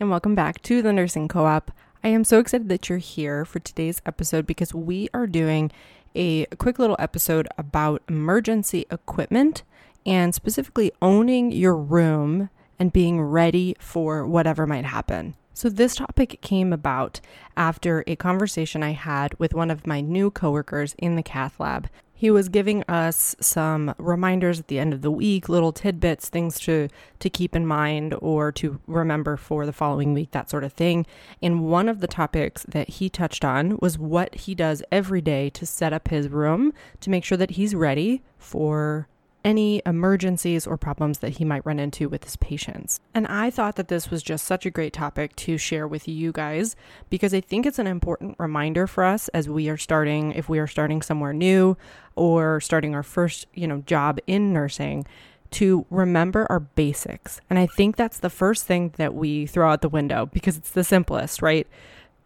And welcome back to the Nursing Co op. I am so excited that you're here for today's episode because we are doing a quick little episode about emergency equipment and specifically owning your room and being ready for whatever might happen. So, this topic came about after a conversation I had with one of my new coworkers in the cath lab. He was giving us some reminders at the end of the week, little tidbits, things to to keep in mind or to remember for the following week, that sort of thing. And one of the topics that he touched on was what he does every day to set up his room to make sure that he's ready for any emergencies or problems that he might run into with his patients. And I thought that this was just such a great topic to share with you guys because I think it's an important reminder for us as we are starting, if we are starting somewhere new or starting our first, you know, job in nursing to remember our basics. And I think that's the first thing that we throw out the window because it's the simplest, right?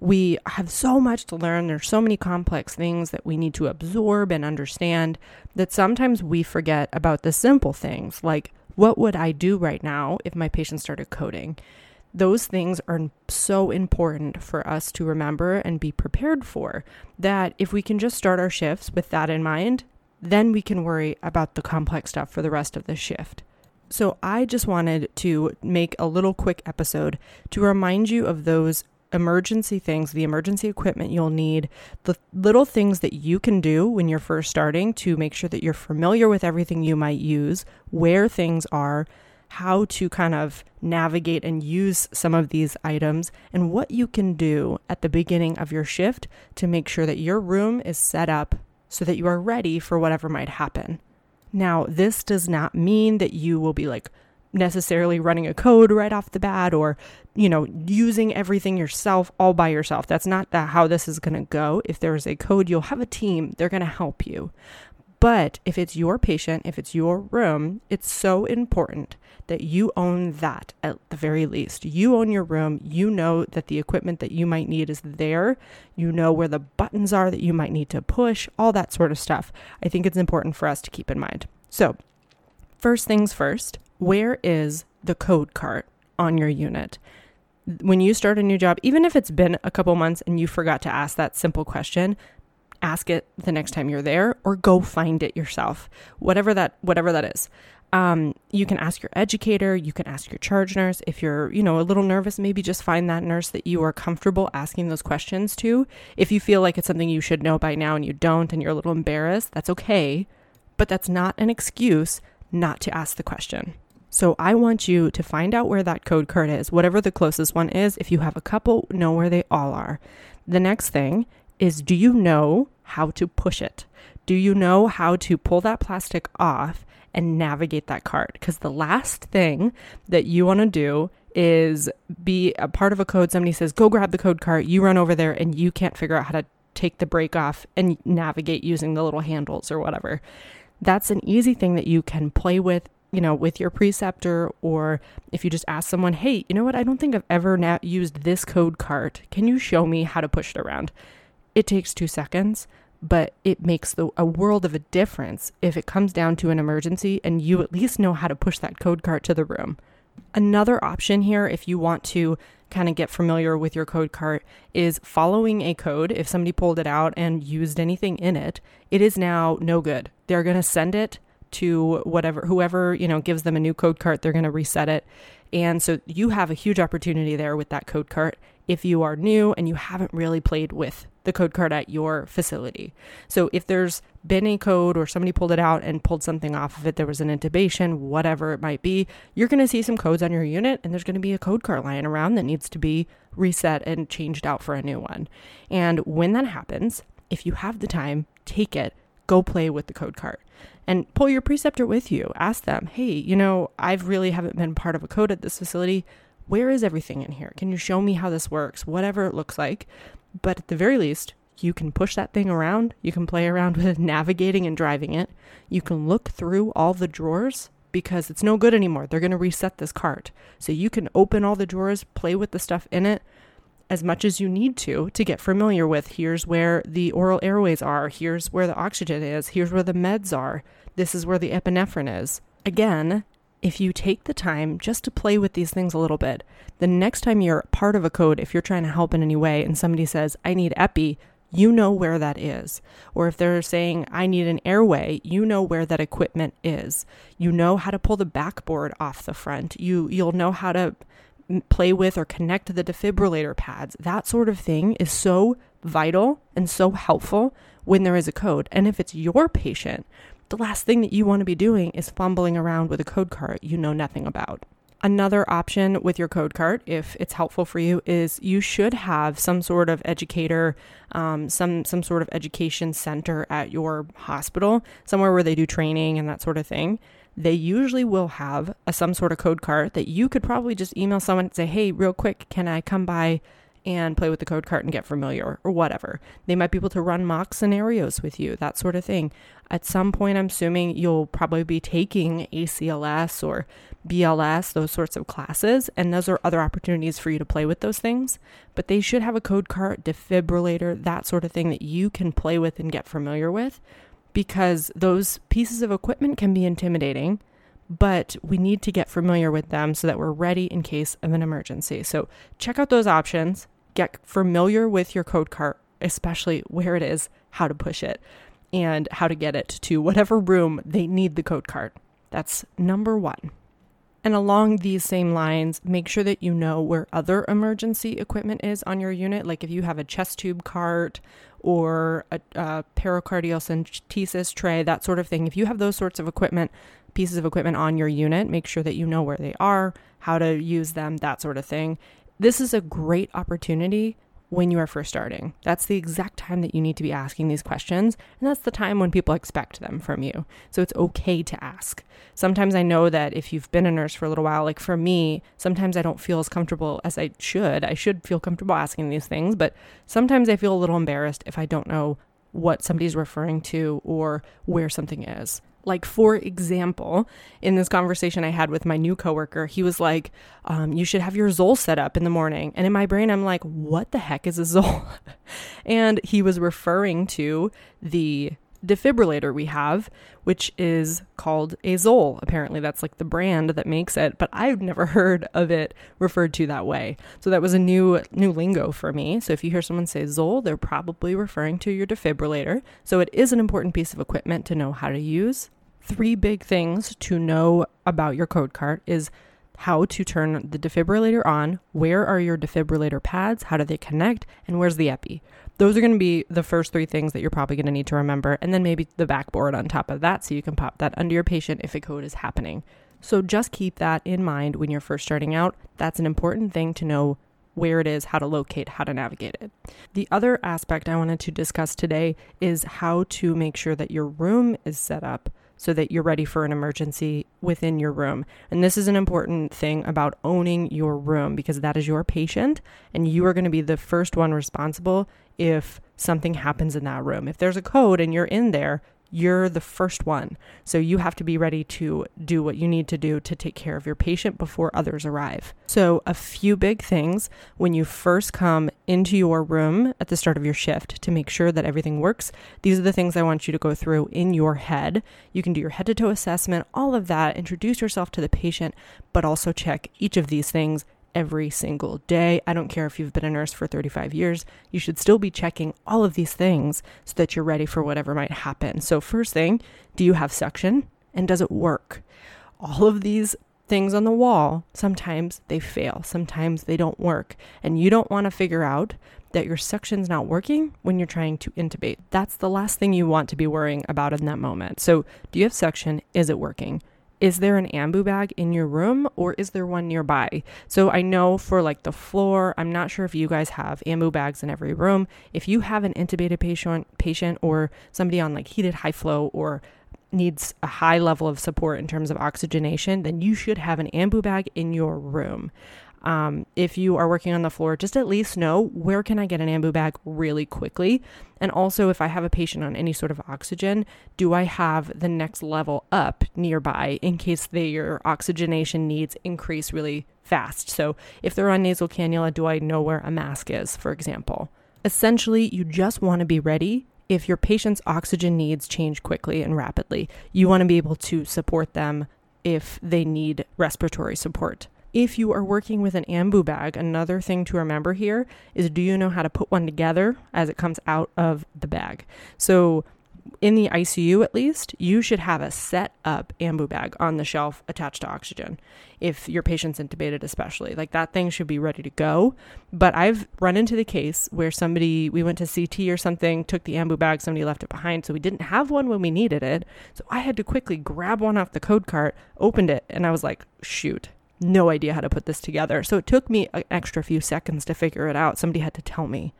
We have so much to learn. There's so many complex things that we need to absorb and understand that sometimes we forget about the simple things like what would I do right now if my patient started coding? Those things are so important for us to remember and be prepared for that if we can just start our shifts with that in mind, then we can worry about the complex stuff for the rest of the shift. So, I just wanted to make a little quick episode to remind you of those emergency things, the emergency equipment you'll need, the little things that you can do when you're first starting to make sure that you're familiar with everything you might use, where things are, how to kind of navigate and use some of these items, and what you can do at the beginning of your shift to make sure that your room is set up so that you are ready for whatever might happen. Now, this does not mean that you will be like, necessarily running a code right off the bat or you know using everything yourself all by yourself. That's not that how this is going to go. If there's a code you'll have a team. They're going to help you. But if it's your patient if it's your room it's so important that you own that at the very least. You own your room. You know that the equipment that you might need is there. You know where the buttons are that you might need to push all that sort of stuff. I think it's important for us to keep in mind. So first things first where is the code cart on your unit? When you start a new job, even if it's been a couple months and you forgot to ask that simple question, ask it the next time you're there or go find it yourself. Whatever that whatever that is. Um, you can ask your educator, you can ask your charge nurse. If you're, you know, a little nervous, maybe just find that nurse that you are comfortable asking those questions to. If you feel like it's something you should know by now and you don't and you're a little embarrassed, that's okay. But that's not an excuse not to ask the question. So I want you to find out where that code cart is, whatever the closest one is. If you have a couple, know where they all are. The next thing is do you know how to push it? Do you know how to pull that plastic off and navigate that cart? Because the last thing that you want to do is be a part of a code. Somebody says, go grab the code cart. You run over there and you can't figure out how to take the brake off and navigate using the little handles or whatever. That's an easy thing that you can play with you know, with your preceptor, or if you just ask someone, hey, you know what, I don't think I've ever na- used this code cart. Can you show me how to push it around? It takes two seconds, but it makes the, a world of a difference if it comes down to an emergency and you at least know how to push that code cart to the room. Another option here, if you want to kind of get familiar with your code cart, is following a code. If somebody pulled it out and used anything in it, it is now no good. They're going to send it to whatever whoever you know gives them a new code cart they're going to reset it and so you have a huge opportunity there with that code cart if you are new and you haven't really played with the code cart at your facility. So if there's been a code or somebody pulled it out and pulled something off of it, there was an intubation, whatever it might be, you're going to see some codes on your unit and there's going to be a code cart lying around that needs to be reset and changed out for a new one. And when that happens, if you have the time, take it, go play with the code cart and pull your preceptor with you. Ask them, hey, you know, I've really haven't been part of a code at this facility. Where is everything in here? Can you show me how this works? Whatever it looks like. But at the very least, you can push that thing around. You can play around with navigating and driving it. You can look through all the drawers because it's no good anymore. They're going to reset this cart. So you can open all the drawers, play with the stuff in it as much as you need to to get familiar with here's where the oral airways are, here's where the oxygen is, here's where the meds are, this is where the epinephrine is. Again, if you take the time just to play with these things a little bit, the next time you're part of a code, if you're trying to help in any way and somebody says, I need epi, you know where that is. Or if they're saying, I need an airway, you know where that equipment is. You know how to pull the backboard off the front. You, you'll know how to play with or connect the defibrillator pads. That sort of thing is so vital and so helpful when there is a code. And if it's your patient, the last thing that you want to be doing is fumbling around with a code cart you know nothing about. Another option with your code cart, if it's helpful for you, is you should have some sort of educator, um, some some sort of education center at your hospital, somewhere where they do training and that sort of thing. They usually will have a, some sort of code cart that you could probably just email someone and say, "Hey, real quick, can I come by and play with the code cart and get familiar or whatever. They might be able to run mock scenarios with you, that sort of thing. At some point, I'm assuming you'll probably be taking ACLS or BLS, those sorts of classes, and those are other opportunities for you to play with those things. But they should have a code cart, defibrillator, that sort of thing that you can play with and get familiar with because those pieces of equipment can be intimidating but we need to get familiar with them so that we're ready in case of an emergency. So check out those options, get familiar with your code cart, especially where it is, how to push it, and how to get it to whatever room they need the code cart. That's number one. And along these same lines, make sure that you know where other emergency equipment is on your unit. Like if you have a chest tube cart or a, a pericardiocentesis tray, that sort of thing. If you have those sorts of equipment, pieces of equipment on your unit. Make sure that you know where they are, how to use them, that sort of thing. This is a great opportunity when you are first starting. That's the exact time that you need to be asking these questions, and that's the time when people expect them from you. So it's okay to ask. Sometimes I know that if you've been a nurse for a little while, like for me, sometimes I don't feel as comfortable as I should. I should feel comfortable asking these things, but sometimes I feel a little embarrassed if I don't know what somebody's referring to or where something is. Like, for example, in this conversation I had with my new coworker, he was like, um, You should have your Zoll set up in the morning. And in my brain, I'm like, What the heck is a Zoll? and he was referring to the defibrillator we have, which is called a Zoll. Apparently, that's like the brand that makes it, but I've never heard of it referred to that way. So that was a new new lingo for me. So if you hear someone say Zoll, they're probably referring to your defibrillator. So it is an important piece of equipment to know how to use. Three big things to know about your code cart is how to turn the defibrillator on, where are your defibrillator pads, how do they connect, and where's the epi. Those are going to be the first three things that you're probably going to need to remember, and then maybe the backboard on top of that so you can pop that under your patient if a code is happening. So just keep that in mind when you're first starting out. That's an important thing to know where it is, how to locate, how to navigate it. The other aspect I wanted to discuss today is how to make sure that your room is set up so that you're ready for an emergency within your room. And this is an important thing about owning your room because that is your patient and you are going to be the first one responsible if something happens in that room. If there's a code and you're in there, you're the first one. So you have to be ready to do what you need to do to take care of your patient before others arrive. So, a few big things when you first come into your room at the start of your shift to make sure that everything works. These are the things I want you to go through in your head. You can do your head to toe assessment, all of that, introduce yourself to the patient, but also check each of these things every single day. I don't care if you've been a nurse for 35 years, you should still be checking all of these things so that you're ready for whatever might happen. So, first thing, do you have suction and does it work? All of these things on the wall, sometimes they fail, sometimes they don't work. And you don't want to figure out that your suction's not working when you're trying to intubate. That's the last thing you want to be worrying about in that moment. So, do you have suction? Is it working? Is there an ambu bag in your room or is there one nearby? So I know for like the floor, I'm not sure if you guys have ambu bags in every room. If you have an intubated patient patient or somebody on like heated high flow or needs a high level of support in terms of oxygenation, then you should have an ambu bag in your room. Um, if you are working on the floor, just at least know where can I get an ambu bag really quickly. And also, if I have a patient on any sort of oxygen, do I have the next level up nearby in case their oxygenation needs increase really fast? So, if they're on nasal cannula, do I know where a mask is, for example? Essentially, you just want to be ready if your patient's oxygen needs change quickly and rapidly. You want to be able to support them if they need respiratory support. If you are working with an ambu bag, another thing to remember here is do you know how to put one together as it comes out of the bag? So in the ICU at least, you should have a set up ambu bag on the shelf attached to oxygen. If your patient's intubated, especially, like that thing should be ready to go. But I've run into the case where somebody, we went to CT or something, took the ambu bag, somebody left it behind. So we didn't have one when we needed it. So I had to quickly grab one off the code cart, opened it, and I was like, shoot, no idea how to put this together. So it took me an extra few seconds to figure it out. Somebody had to tell me.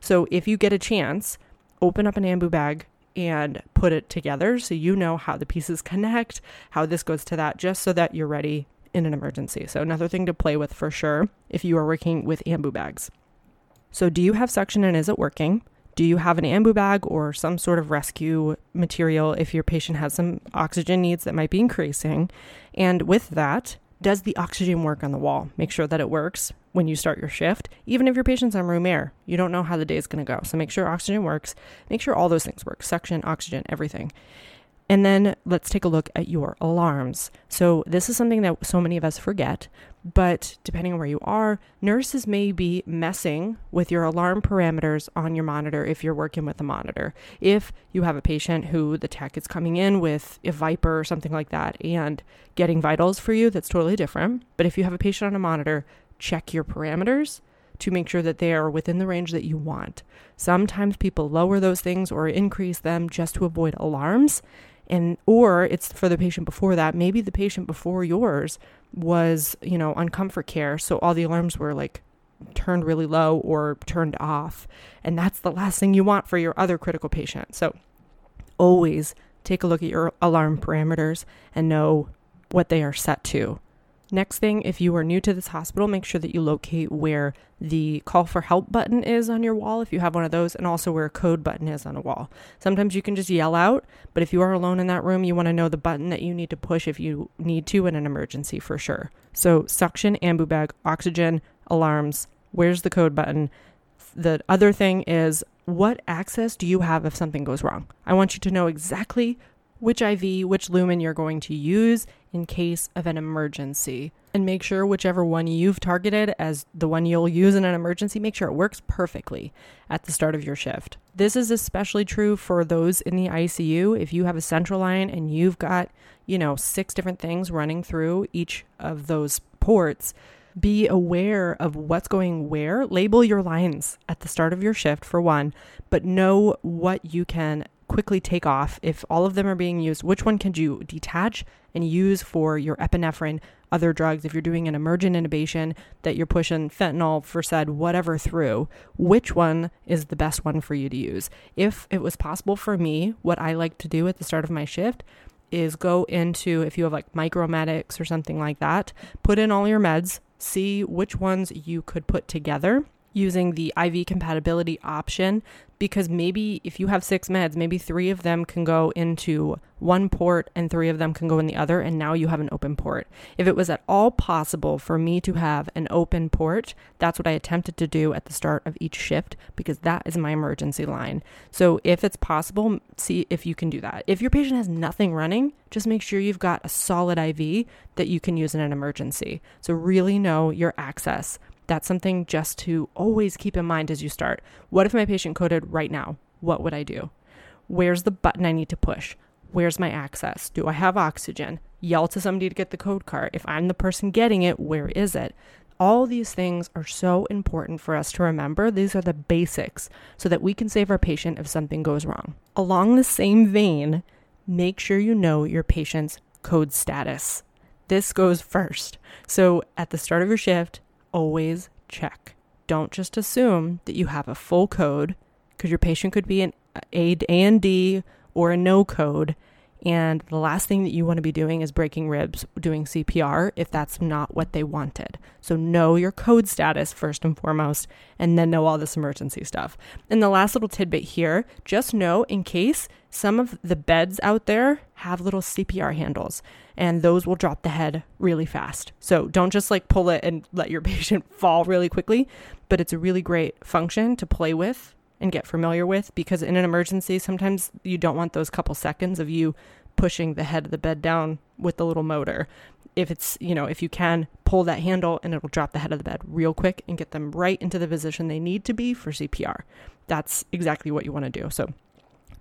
So if you get a chance, open up an ambu bag, and put it together so you know how the pieces connect, how this goes to that, just so that you're ready in an emergency. So, another thing to play with for sure if you are working with ambu bags. So, do you have suction and is it working? Do you have an ambu bag or some sort of rescue material if your patient has some oxygen needs that might be increasing? And with that, does the oxygen work on the wall? Make sure that it works when you start your shift. Even if your patient's on room air, you don't know how the day is going to go. So make sure oxygen works. Make sure all those things work suction, oxygen, everything. And then let's take a look at your alarms. So, this is something that so many of us forget, but depending on where you are, nurses may be messing with your alarm parameters on your monitor if you're working with a monitor. If you have a patient who the tech is coming in with a Viper or something like that and getting vitals for you, that's totally different. But if you have a patient on a monitor, check your parameters to make sure that they are within the range that you want. Sometimes people lower those things or increase them just to avoid alarms and or it's for the patient before that. Maybe the patient before yours was you know on comfort care so all the alarms were like turned really low or turned off and that's the last thing you want for your other critical patient. So always take a look at your alarm parameters and know what they are set to Next thing, if you are new to this hospital, make sure that you locate where the call for help button is on your wall, if you have one of those, and also where a code button is on a wall. Sometimes you can just yell out, but if you are alone in that room, you want to know the button that you need to push if you need to in an emergency for sure. So, suction, ambu bag, oxygen, alarms, where's the code button? The other thing is, what access do you have if something goes wrong? I want you to know exactly which IV, which lumen you're going to use in case of an emergency. And make sure whichever one you've targeted as the one you'll use in an emergency, make sure it works perfectly at the start of your shift. This is especially true for those in the ICU. If you have a central line and you've got, you know, six different things running through each of those ports, be aware of what's going where. Label your lines at the start of your shift for one, but know what you can quickly take off. If all of them are being used which one can you detach and use for your epinephrine other drugs? If you're doing an emergent intubation that you're pushing fentanyl for Versed whatever through which one is the best one for you to use? If it was possible for me what i like to do at the start of my shift is go into if you have like Micromedex or something like that put in all your meds see which ones you could put together using the IV compatibility option because maybe if you have six meds, maybe three of them can go into one port and three of them can go in the other, and now you have an open port. If it was at all possible for me to have an open port, that's what I attempted to do at the start of each shift because that is my emergency line. So if it's possible, see if you can do that. If your patient has nothing running, just make sure you've got a solid IV that you can use in an emergency. So really know your access. That's something just to always keep in mind as you start. What if my patient coded right now? What would I do? Where's the button I need to push? Where's my access? Do I have oxygen? yell to somebody to get the code cart. If I'm the person getting it, where is it? All these things are so important for us to remember. These are the basics so that we can save our patient if something goes wrong. Along the same vein, make sure you know your patient's code status. This goes first. So at the start of your shift, always check. Don't just assume that you have a full code because your patient could be an uh, A and D or a no code and the last thing that you want to be doing is breaking ribs doing CPR if that's not what they wanted. So know your code status first and foremost, and then know all this emergency stuff. And the last little tidbit here just know in case some of the beds out there have little CPR handles, and those will drop the head really fast. So don't just like pull it and let your patient fall really quickly, but it's a really great function to play with and get familiar with because in an emergency, sometimes you don't want those couple seconds of you pushing the head of the bed down with the little motor. If it's, you know, if you can pull that handle and it'll drop the head of the bed real quick and get them right into the position they need to be for CPR. That's exactly what you want to do. So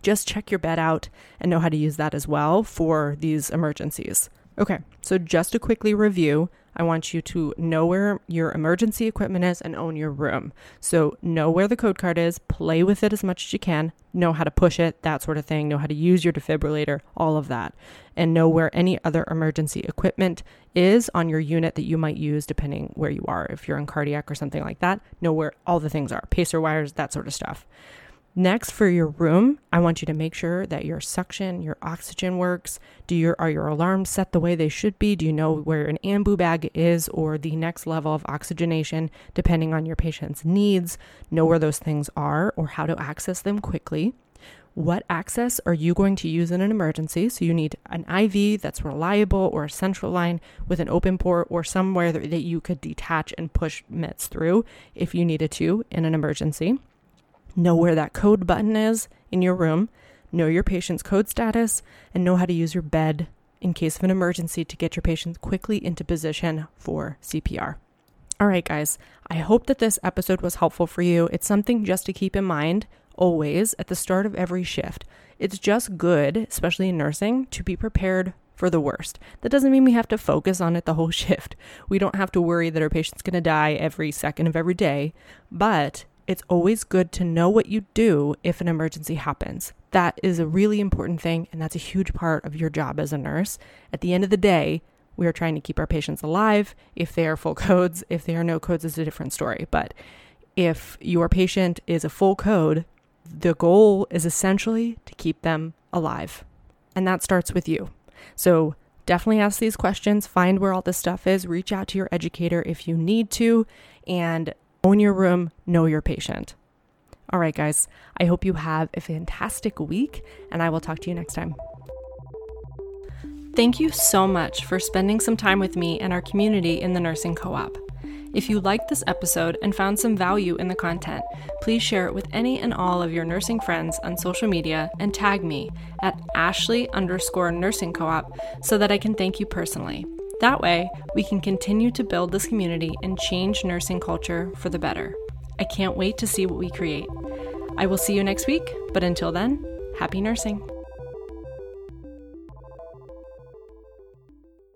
just check your bed out and know how to use that as well for these emergencies. Okay, so just to quickly review, I want you to know where your emergency equipment is and own your room. So, know where the code cart is, play with it as much as you can, know how to push it, that sort of thing, know how to use your defibrillator, all of that, and know where any other emergency equipment is on your unit that you might use depending where you are. If you're in cardiac or something like that, know where all the things are pacer wires, that sort of stuff. Next, for your room, I want you to make sure that your suction, your oxygen works. Do your are your alarms set the way they should be? Do you know where an ambu bag is or the next level of oxygenation, depending on your patient's needs? Know where those things are or how to access them quickly. What access are you going to use in an emergency? So you need an IV that's reliable or a central line with an open port or somewhere that, you could detach and push meds through if you needed to in an emergency know where that code button is in your room, know your patient's code status, and know how to use your bed in case of an emergency to get your patient quickly into position for CPR. All right, guys, I hope that this episode was helpful for you. It's something just to keep in mind always at the start of every shift. It's just good, especially in nursing, to be prepared for the worst. That doesn't mean we have to focus on it the whole shift. We don't have to worry that our patient's going to die every second of every day, but it's always good to know what you do if an emergency happens. That is a really important thing, and that's a huge part of your job as a nurse. At the end of the day, we are trying to keep our patients alive. If they are full codes, if they are no codes, is a different story. But if your patient is a full code, the goal is essentially to keep them alive. And that starts with you. So definitely ask these questions, find where all this stuff is, reach out to your educator if you need to, and own your room, know your patient. All right, guys, I hope you have a fantastic week, and I will talk to you next time. Thank you so much for spending some time with me and our community in the Nursing Co op. If you liked this episode and found some value in the content, please share it with any and all of your nursing friends on social media and tag me at Ashley underscore nursing co op so that I can thank you personally. That way, we can continue to build this community and change nursing culture for the better. I can't wait to see what we create. I will see you next week, but until then, happy nursing.